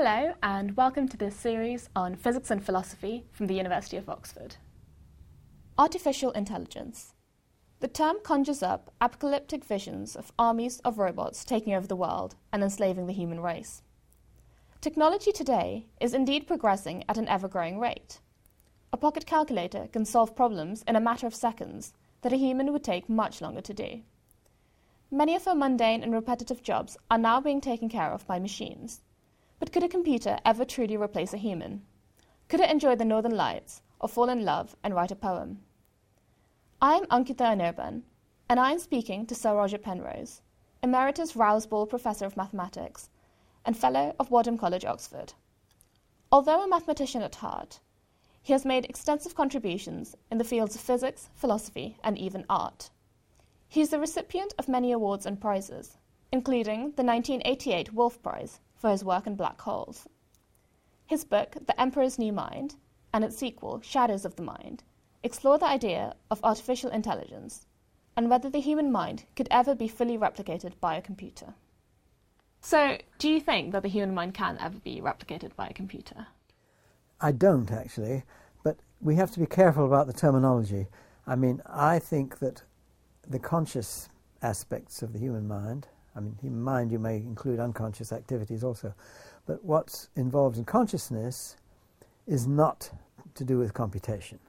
Hello, and welcome to this series on physics and philosophy from the University of Oxford. Artificial intelligence. The term conjures up apocalyptic visions of armies of robots taking over the world and enslaving the human race. Technology today is indeed progressing at an ever growing rate. A pocket calculator can solve problems in a matter of seconds that a human would take much longer to do. Many of our mundane and repetitive jobs are now being taken care of by machines. But could a computer ever truly replace a human? Could it enjoy the northern lights or fall in love and write a poem? I am Ankita Anirban, and I am speaking to Sir Roger Penrose, Emeritus Rouse Ball Professor of Mathematics and Fellow of Wadham College, Oxford. Although a mathematician at heart, he has made extensive contributions in the fields of physics, philosophy, and even art. He is the recipient of many awards and prizes, including the 1988 Wolf Prize for his work in black holes. His book, The Emperor's New Mind, and its sequel, Shadows of the Mind, explore the idea of artificial intelligence and whether the human mind could ever be fully replicated by a computer. So, do you think that the human mind can ever be replicated by a computer? I don't actually, but we have to be careful about the terminology. I mean, I think that the conscious aspects of the human mind, I mean, human mind you may include unconscious activities also, but what's involved in consciousness is not to do with computation.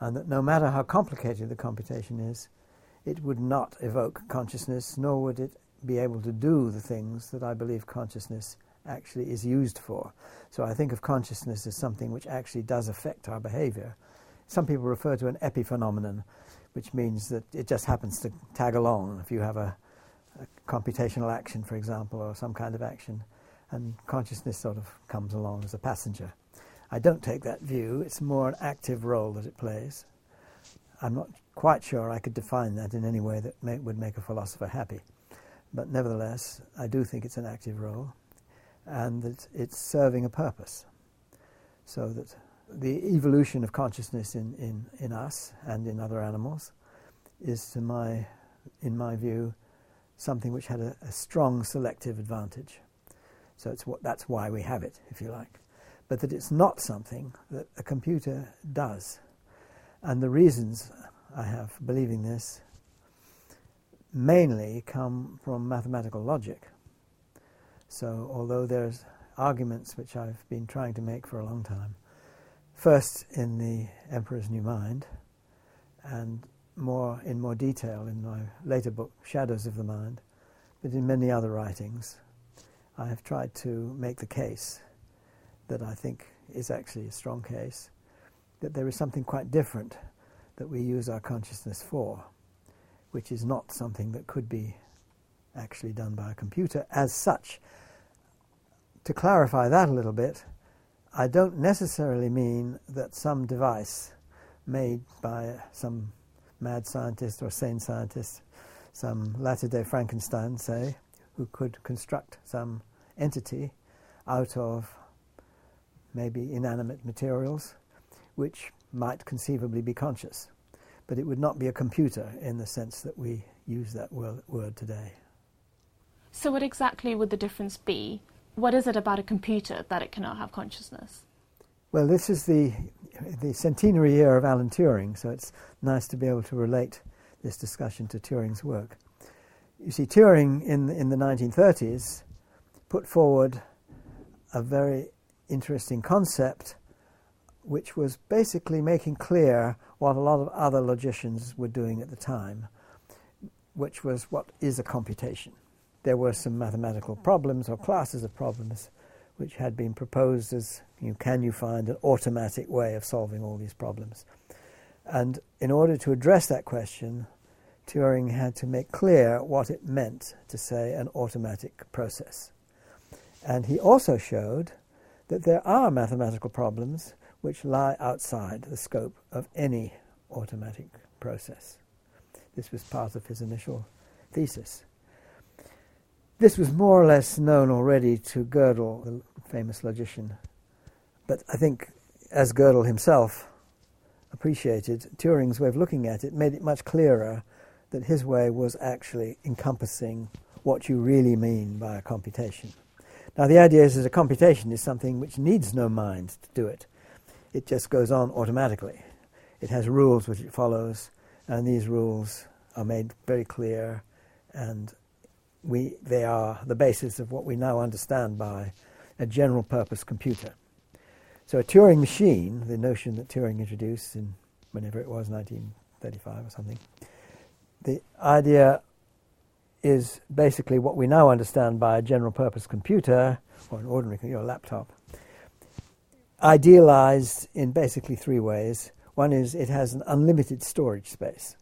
And that no matter how complicated the computation is, it would not evoke consciousness, nor would it be able to do the things that I believe consciousness actually is used for. So I think of consciousness as something which actually does affect our behavior. Some people refer to an epiphenomenon, which means that it just happens to tag along. If you have a computational action, for example, or some kind of action, and consciousness sort of comes along as a passenger. I don't take that view. It's more an active role that it plays. I'm not quite sure I could define that in any way that may, would make a philosopher happy. But nevertheless, I do think it's an active role and that it's serving a purpose. So that the evolution of consciousness in, in, in us and in other animals is, to my, in my view, something which had a, a strong selective advantage. So it's what, that's why we have it, if you like. But that it's not something that a computer does. And the reasons I have for believing this mainly come from mathematical logic. So, although there's arguments which I've been trying to make for a long time, first in the Emperor's New Mind, and more in more detail in my later book, Shadows of the Mind, but in many other writings, I have tried to make the case that I think is actually a strong case that there is something quite different that we use our consciousness for which is not something that could be actually done by a computer as such. To clarify that a little bit, I don't necessarily mean that some device made by some mad scientist or sane scientist, some latter day Frankenstein, say, who could construct some entity out of maybe inanimate materials, which might conceivably be conscious but it would not be a computer in the sense that we use that word today. So, what exactly would the difference be? What is it about a computer that it cannot have consciousness? Well, this is the, the centenary year of Alan Turing, so it's nice to be able to relate this discussion to Turing's work. You see, Turing in, in the 1930s put forward a very interesting concept which was basically making clear what a lot of other logicians were doing at the time, which was what is a computation. There were some mathematical problems or classes of problems which had been proposed as you know, can you find an automatic way of solving all these problems? And in order to address that question, Turing had to make clear what it meant to say an automatic process. And he also showed that there are mathematical problems which lie outside the scope of any automatic process. This was part of his initial thesis. This was more or less known already to Gödel, the famous logician, but I think, as Gödel himself appreciated, Turing's way of looking at it made it much clearer that his way was actually encompassing what you really mean by a computation. Now, the idea is that a computation is something which needs no mind to do it. It just goes on automatically. It has rules which it follows, and these rules are made very clear, and we, they are the basis of what we now understand by a general purpose computer. So, a Turing machine, the notion that Turing introduced in whenever it was, 1935 or something, the idea is basically what we now understand by a general purpose computer or an ordinary your laptop, idealized in basically three ways. One is it has an unlimited storage space.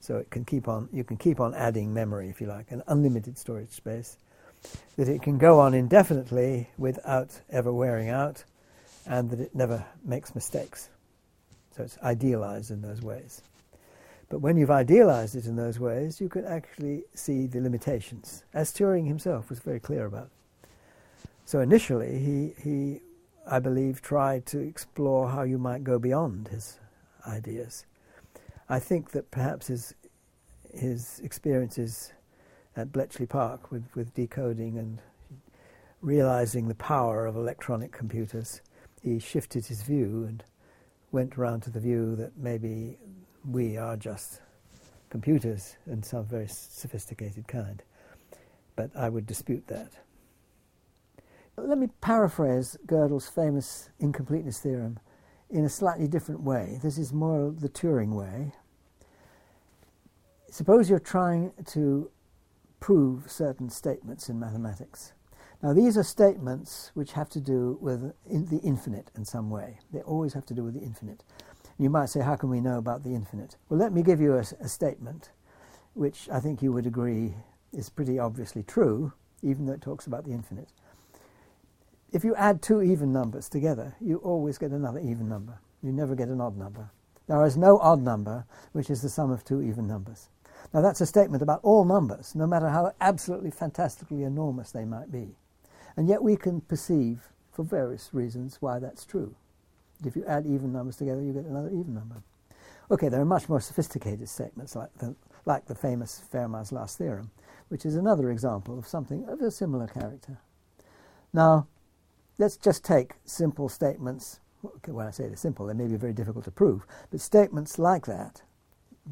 So it can keep on you can keep on adding memory if you like, an unlimited storage space. That it can go on indefinitely without ever wearing out, and that it never makes mistakes. So it's idealized in those ways. But when you've idealized it in those ways, you can actually see the limitations, as Turing himself was very clear about. So initially, he, he, I believe, tried to explore how you might go beyond his ideas. I think that perhaps his, his experiences at Bletchley Park with, with decoding and realizing the power of electronic computers, he shifted his view and went round to the view that maybe we are just computers in some very sophisticated kind. But I would dispute that. Let me paraphrase Gödel's famous incompleteness theorem in a slightly different way. This is more the Turing way. Suppose you're trying to prove certain statements in mathematics. Now, these are statements which have to do with in the infinite in some way. They always have to do with the infinite. You might say, How can we know about the infinite? Well, let me give you a, a statement which I think you would agree is pretty obviously true, even though it talks about the infinite. If you add two even numbers together, you always get another even number. You never get an odd number. There is no odd number which is the sum of two even numbers. Now, that's a statement about all numbers, no matter how absolutely fantastically enormous they might be. And yet, we can perceive, for various reasons, why that's true. If you add even numbers together, you get another even number. Okay, there are much more sophisticated statements like the, like the famous Fermat's last theorem, which is another example of something of a similar character. Now, let's just take simple statements. When I say they're simple, they may be very difficult to prove, but statements like that,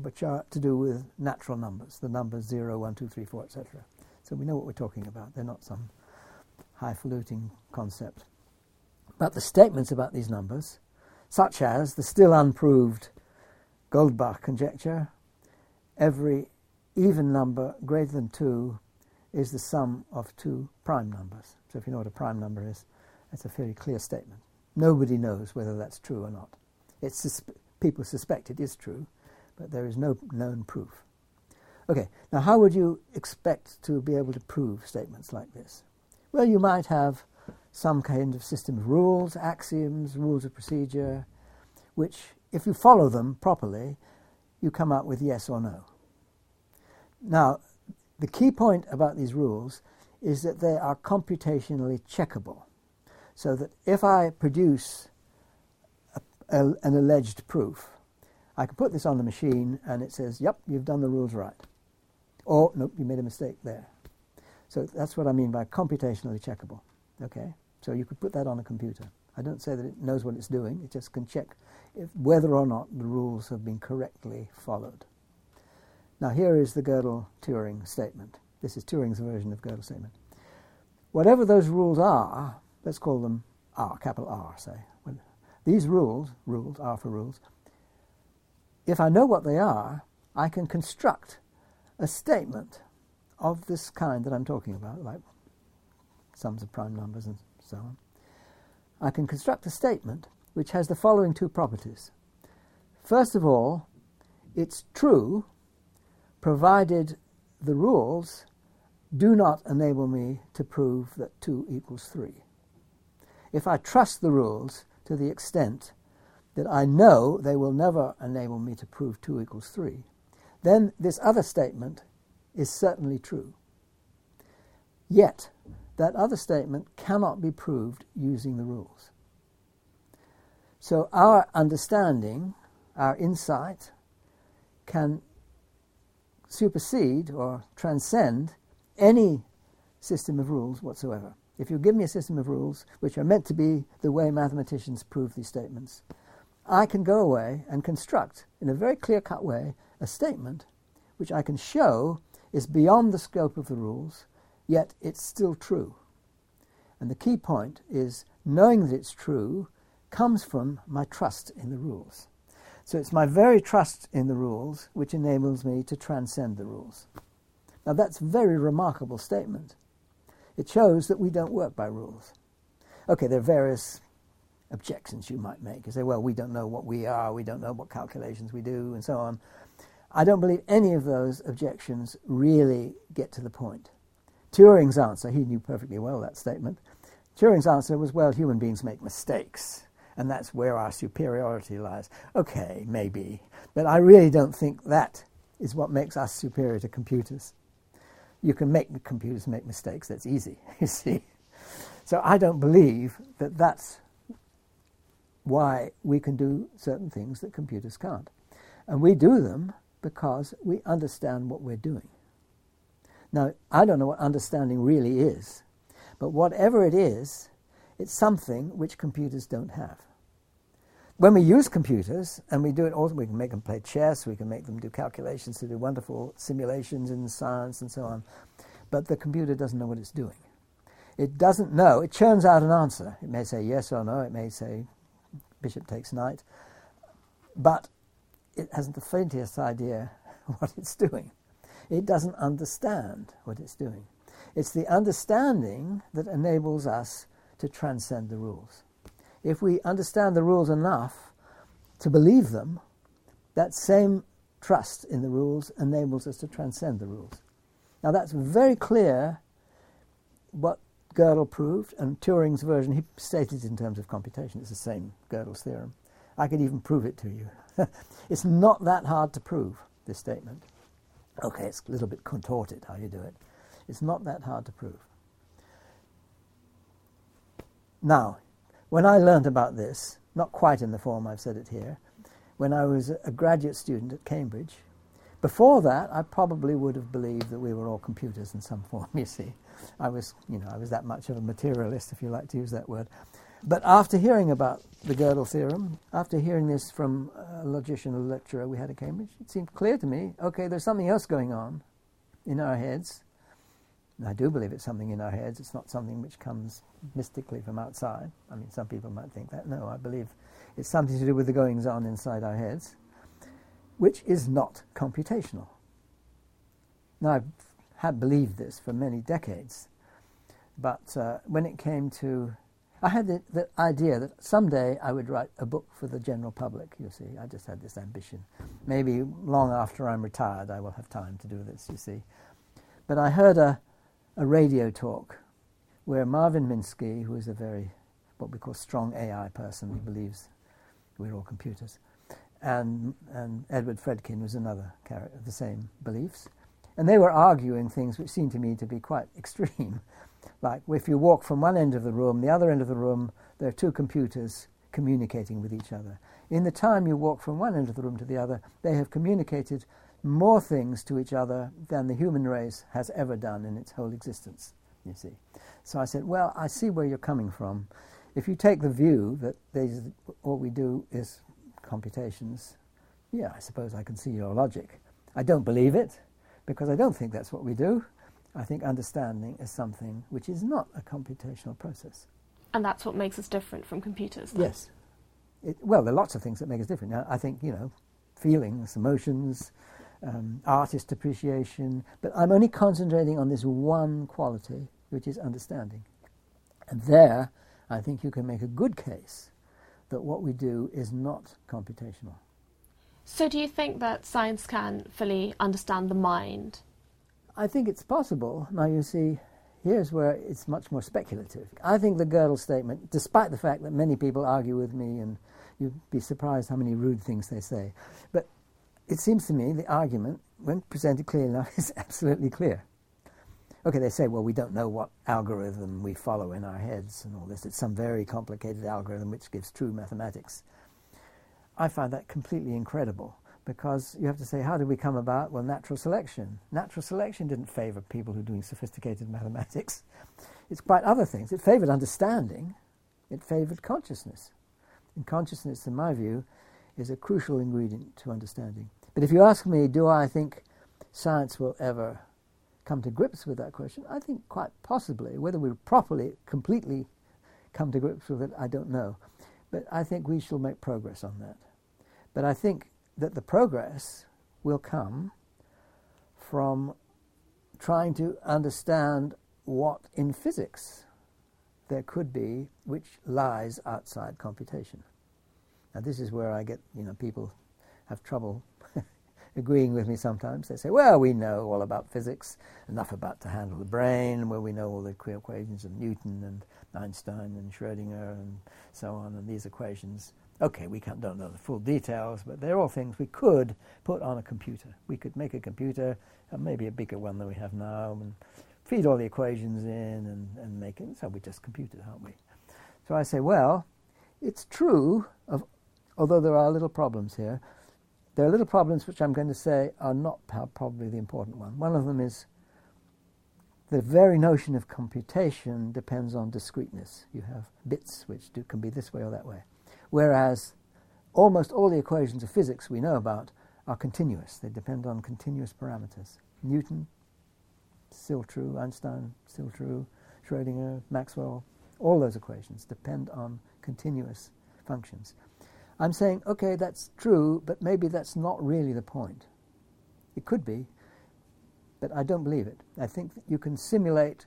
which are to do with natural numbers, the numbers 0, 1, 2, 3, 4, etc. So we know what we're talking about. They're not some highfalutin concept. But the statements about these numbers, such as the still unproved Goldbach conjecture, every even number greater than 2 is the sum of two prime numbers. So if you know what a prime number is, that's a fairly clear statement. Nobody knows whether that's true or not. It's suspe- people suspect it is true, but there is no known proof. Okay, now how would you expect to be able to prove statements like this? Well, you might have some kind of system of rules, axioms, rules of procedure, which, if you follow them properly, you come up with yes or no. Now, the key point about these rules is that they are computationally checkable. So that if I produce a, a, an alleged proof, I can put this on the machine and it says, yep, you've done the rules right. Or, nope, you made a mistake there. So that's what I mean by computationally checkable. Okay? So you could put that on a computer. I don't say that it knows what it's doing, it just can check if, whether or not the rules have been correctly followed. Now, here is the Gödel Turing statement. This is Turing's version of Gödel's statement. Whatever those rules are, let's call them R, capital R, say. These rules, rules, R for rules, if I know what they are, I can construct a statement of this kind that I'm talking about, like sums of prime numbers and so on, I can construct a statement which has the following two properties. First of all, it's true provided the rules do not enable me to prove that 2 equals 3. If I trust the rules to the extent that I know they will never enable me to prove 2 equals 3, then this other statement is certainly true. Yet, that other statement cannot be proved using the rules. So, our understanding, our insight, can supersede or transcend any system of rules whatsoever. if you give me a system of rules which are meant to be the way mathematicians prove these statements, I can go away and construct, in a very clear cut way, a statement which I can show is beyond the scope of the rules, yet it's still true. And the key point is knowing that it's true comes from my trust in the rules. So it's my very trust in the rules which enables me to transcend the rules. Now that's a very remarkable statement. It shows that we don't work by rules. Okay, there are various objections you might make. You say, well, we don't know what we are, we don't know what calculations we do, and so on. I don't believe any of those objections really get to the point. Turing's answer, he knew perfectly well that statement. Turing's answer was, well, human beings make mistakes, and that's where our superiority lies. Okay, maybe, but I really don't think that is what makes us superior to computers. You can make computers make mistakes, that's easy, you see. So I don't believe that that's why we can do certain things that computers can't. And we do them because we understand what we're doing. Now, I don't know what understanding really is, but whatever it is, it's something which computers don't have. When we use computers, and we do it all, we can make them play chess, we can make them do calculations to do wonderful simulations in science and so on, but the computer doesn't know what it's doing. It doesn't know, it churns out an answer. It may say yes or no, it may say bishop takes knight, but it hasn't the faintest idea what it's doing. It doesn't understand what it's doing. It's the understanding that enables us to transcend the rules. If we understand the rules enough to believe them, that same trust in the rules enables us to transcend the rules. Now, that's very clear what Gödel proved, and Turing's version, he stated it in terms of computation. It's the same Gödel's theorem. I could even prove it to you. it's not that hard to prove, this statement. Okay, it's a little bit contorted how you do it. It's not that hard to prove. Now, when I learned about this, not quite in the form I've said it here, when I was a graduate student at Cambridge, before that, I probably would have believed that we were all computers in some form, you see. I was, you know, I was that much of a materialist, if you like to use that word. But after hearing about the Gödel theorem, after hearing this from a logician, a lecturer we had at Cambridge, it seemed clear to me, okay, there's something else going on in our heads. And I do believe it's something in our heads. It's not something which comes mystically from outside. I mean, some people might think that. No, I believe it's something to do with the goings on inside our heads which is not computational. Now, I had believed this for many decades, but uh, when it came to, I had the, the, idea that someday I would write a book for the general public, you see. I just had this ambition. Maybe long after I'm retired, I will have time to do this, you see. But I heard a, a radio talk where Marvin Minsky, who is a very, what we call strong AI person, he believes we're all computers, and, and Edward Fredkin was another character of the same beliefs. And they were arguing things which seemed to me to be quite extreme. like if you walk from one end of the room, the other end of the room, there are two computers communicating with each other. In the time you walk from one end of the room to the other, they have communicated more things to each other than the human race has ever done in its whole existence, you see. So I said, well, I see where you're coming from. If you take the view that all we do is computations, yeah, I suppose I can see your logic. I don't believe it because I don't think that's what we do. I think understanding is something which is not a computational process. And that's what makes us different from computers? Then? Yes. It, well, there are lots of things that make us different. Now, I think, you know, feelings, emotions, um, artist appreciation, but I'm only concentrating on this one quality, which is understanding. And there, I think you can make a good case that what we do is not computational. So, do you think that science can fully understand the mind? I think it's possible. Now, you see, here's where it's much more speculative. I think the Gödel statement, despite the fact that many people argue with me and you'd be surprised how many rude things they say, but it seems to me the argument, when presented clearly enough, is absolutely clear. Okay, they say, well, we don't know what algorithm we follow in our heads and all this. It's some very complicated algorithm which gives true mathematics. I find that completely incredible because you have to say, how did we come about? Well, natural selection. Natural selection didn't favor people who are doing sophisticated mathematics. It's quite other things. It favoured understanding, it favoured consciousness. And consciousness, in my view, is a crucial ingredient to understanding. But if you ask me, do I think science will ever come to grips with that question? I think quite possibly. Whether we properly, completely come to grips with it, I don't know. But I think we shall make progress on that. But I think that the progress will come from trying to understand what in physics there could be which lies outside computation. Now this is where I get, you know, people have trouble agreeing with me sometimes. They say, well, we know all about physics, enough about to handle the brain, where we know all the equations of Newton and Einstein and Schrodinger and so on, and these equations. Okay, we don't know the full details, but they're all things we could put on a computer. We could make a computer, uh, maybe a bigger one than we have now, and feed all the equations in and, and make it. So we just compute it, aren't we? So I say, well, it's true, of, although there are little problems here. There are little problems which I'm going to say are not probably the important one. One of them is the very notion of computation depends on discreteness. You have bits which do, can be this way or that way. Whereas almost all the equations of physics we know about are continuous. They depend on continuous parameters. Newton, still true. Einstein, still true. Schrodinger, Maxwell, all those equations depend on continuous functions. I'm saying, okay, that's true, but maybe that's not really the point. It could be, but I don't believe it. I think that you can simulate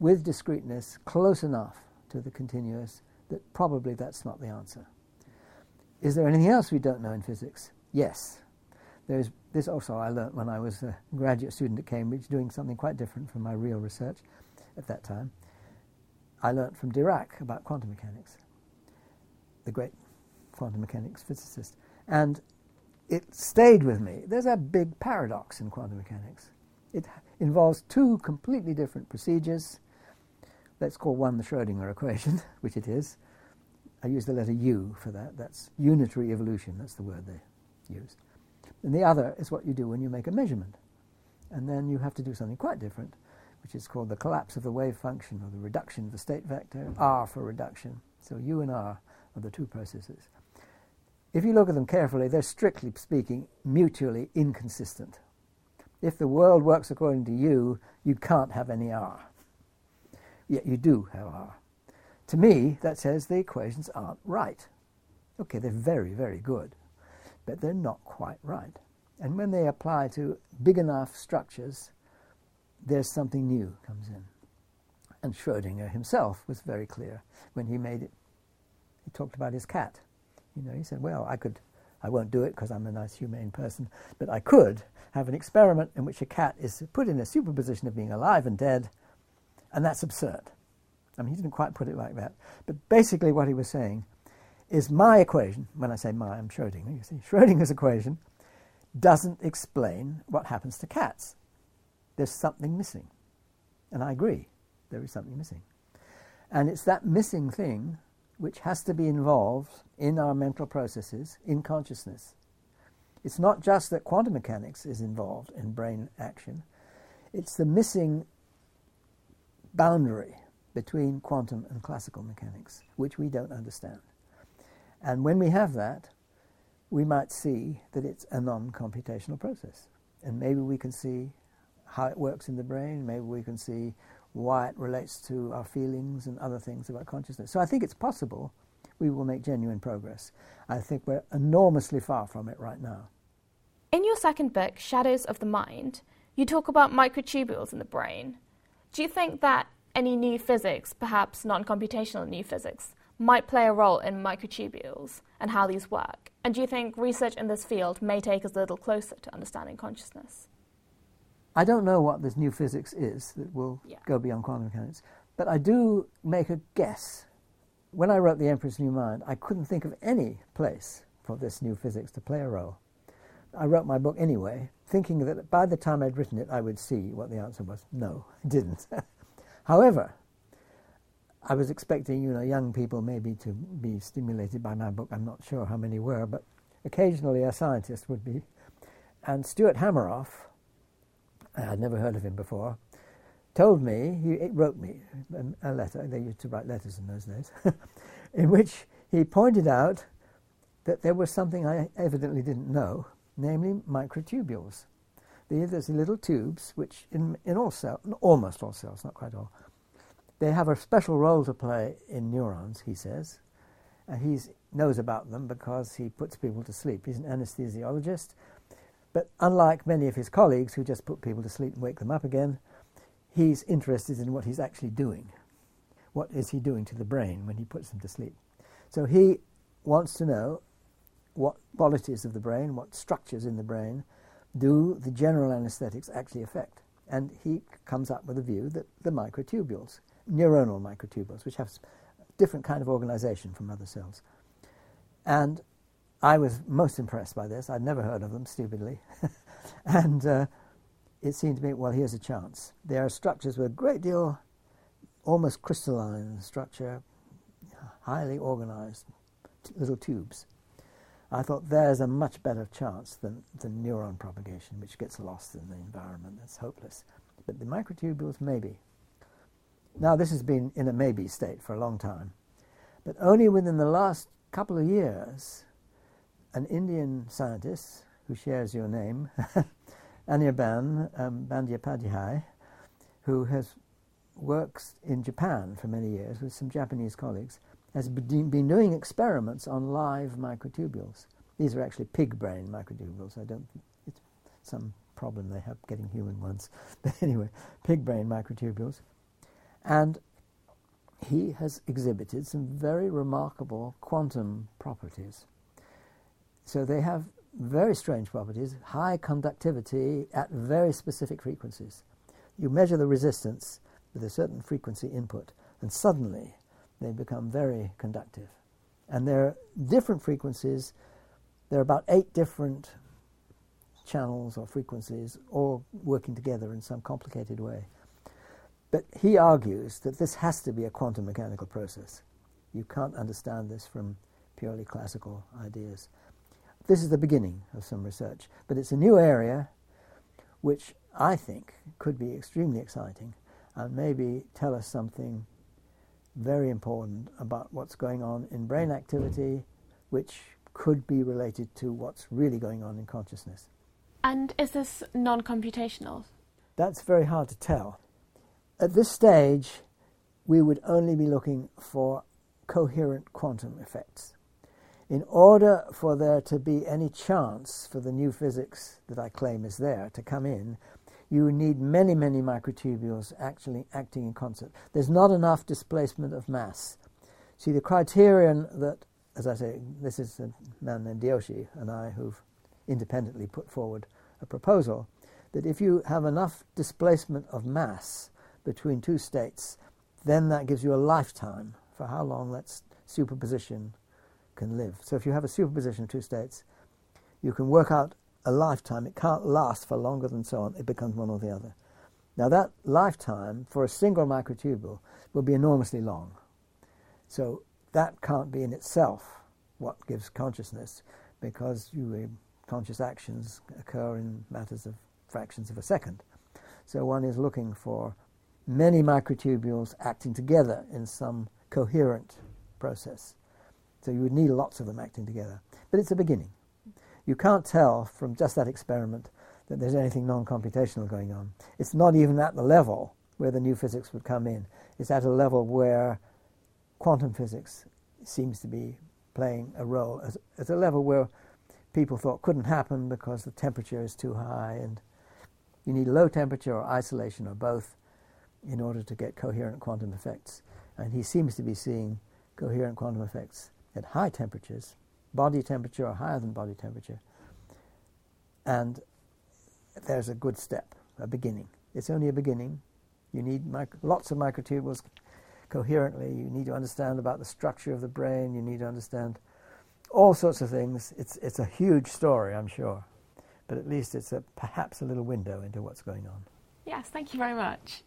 with discreteness close enough to the continuous that probably that's not the answer. Is there anything else we don't know in physics? Yes. There's this also I learnt when I was a graduate student at Cambridge doing something quite different from my real research at that time. I learnt from Dirac about quantum mechanics, the great quantum mechanics physicist. And it stayed with me. There's a big paradox in quantum mechanics. It involves two completely different procedures. Let's call one the Schrodinger equation, which it is. I use the letter U for that. That's unitary evolution, that's the word they use. And the other is what you do when you make a measurement. And then you have to do something quite different, which is called the collapse of the wave function or the reduction of the state vector, R for reduction. So U and R are the two processes. If U look at them carefully, they're strictly speaking mutually inconsistent. If the world works according to you, you can't have any R. Yet you do have R. To me, that says the equations aren't right. Okay, they're very, very good, but they're not quite right. And when they apply to big enough structures, there's something new comes in. And Schrodinger himself was very clear when he made it. He talked about his cat. You know, he said, "Well, I could, I won't do it because I'm a nice, humane person, but I could have an experiment in which a cat is put in a superposition of being alive and dead, and that's absurd." I mean, he didn't quite put it like that, but basically what he was saying is my equation. When I say my, I'm Schrodinger. You see, Schrodinger's equation doesn't explain what happens to cats. There's something missing, and I agree. There is something missing, and it's that missing thing which has to be involved in our mental processes, in consciousness. It's not just that quantum mechanics is involved in brain action, it's the missing boundary between quantum and classical mechanics, which we don't understand. And when we have that, we might see that it's a non computational process. And maybe we can see how it works in the brain, maybe we can see why it relates to our feelings and other things about consciousness. So I think it's possible we will make genuine progress. I think we're enormously far from it right now. In your second book, Shadows of the Mind, you talk about microtubules in the brain. Do you think that any new physics, perhaps non computational new physics, might play a role in microtubules and how these work? And do you think research in this field may take us a little closer to understanding consciousness? I don't know what this new physics is that will yeah. go beyond quantum mechanics, but I do make a guess. When I wrote The Emperor's New Mind, I couldn't think of any place for this new physics to play a role. I wrote my book anyway, thinking that by the time I'd written it, I would see what the answer was. No, I didn't. However, I was expecting, you know, young people maybe to be stimulated by my book. I'm not sure how many were, but occasionally a scientist would be. And Stuart Hameroff, I had never heard of him before, told me, he wrote me a letter, they used to write letters in those days, in which he pointed out that there was something I evidently didn't know, namely microtubules. These there's little tubes which, in, in all cells, almost all cells, not quite all, they have a special role to play in neurons, he says. And he knows about them because he puts people to sleep. He's an anesthesiologist. But unlike many of his colleagues who just put people to sleep and wake them up again, he's interested in what he's actually doing. What is he doing to the brain when he puts them to sleep? So he wants to know what qualities of the brain, what structures in the brain do the general anesthetics actually affect. And he comes up with a view that the microtubules, neuronal microtubules, which have different kind of organization from other cells. And I was most impressed by this. I'd never heard of them, stupidly. and uh, it seemed to me, well, here's a chance. There are structures with a great deal, almost crystalline structure, highly organized t- little tubes. I thought there's a much better chance than, than neuron propagation, which gets lost in the environment. That's hopeless. But the microtubules, maybe. Now, this has been in a maybe state for a long time, but only within the last couple of years, an Indian scientist who shares your name, Anirban um, Bandyopadhyay, who has works in Japan for many years with some Japanese colleagues, has been doing experiments on live microtubules. These are actually pig brain microtubules. I don't. It's some problem they have getting human ones, but anyway, pig brain microtubules. And he has exhibited some very remarkable quantum properties. So they have very strange properties, high conductivity at very specific frequencies. You measure the resistance with a certain frequency input, and suddenly they become very conductive. And there are different frequencies, there are about eight different channels or frequencies all working together in some complicated way. But he argues that this has to be a quantum mechanical process. You can't understand this from purely classical ideas. This is the beginning of some research, but it's a new area which I think could be extremely exciting and maybe tell us something very important about what's going on in brain activity, which could be related to what's really going on in consciousness. And is this non computational? That's very hard to tell. At this stage, we would only be looking for coherent quantum effects. In order for there to be any chance for the new physics that I claim is there to come in, you need many, many microtubules actually acting in concert. There's not enough displacement of mass. See, the criterion that, as I say, this is a man named Diósi and I who've independently put forward a proposal that if you have enough displacement of mass between two states, then that gives you a lifetime for how long that superposition can live. So if you have a superposition of two states, you can work out a lifetime. It can't last for longer than so on. It becomes one or the other. Now that lifetime for a single microtubule will be enormously long. So that can't be in itself what gives consciousness because you, conscious actions occur in matters of fractions of a second. So one is looking for many microtubules acting together in some coherent process. So you would need lots of them acting together. But it's a beginning. You can't tell from just that experiment that there's anything non computational going on. It's not even at the level where the new physics would come in, it's at a level where quantum physics seems to be playing a role, at, at a level where people thought couldn't happen because the temperature is too high and you need low temperature or isolation or both in order to get coherent quantum effects. And he seems to be seeing coherent quantum effects at high temperatures, body temperature or higher than body temperature. And there's a good step, a beginning. It's only a beginning. You need micro, lots of microtubules coherently. You need to understand about the structure of the brain. You need to understand all sorts of things. It's, it's a huge story, I'm sure. But at least it's a, perhaps a little window into what's going on. Yes, thank you very much.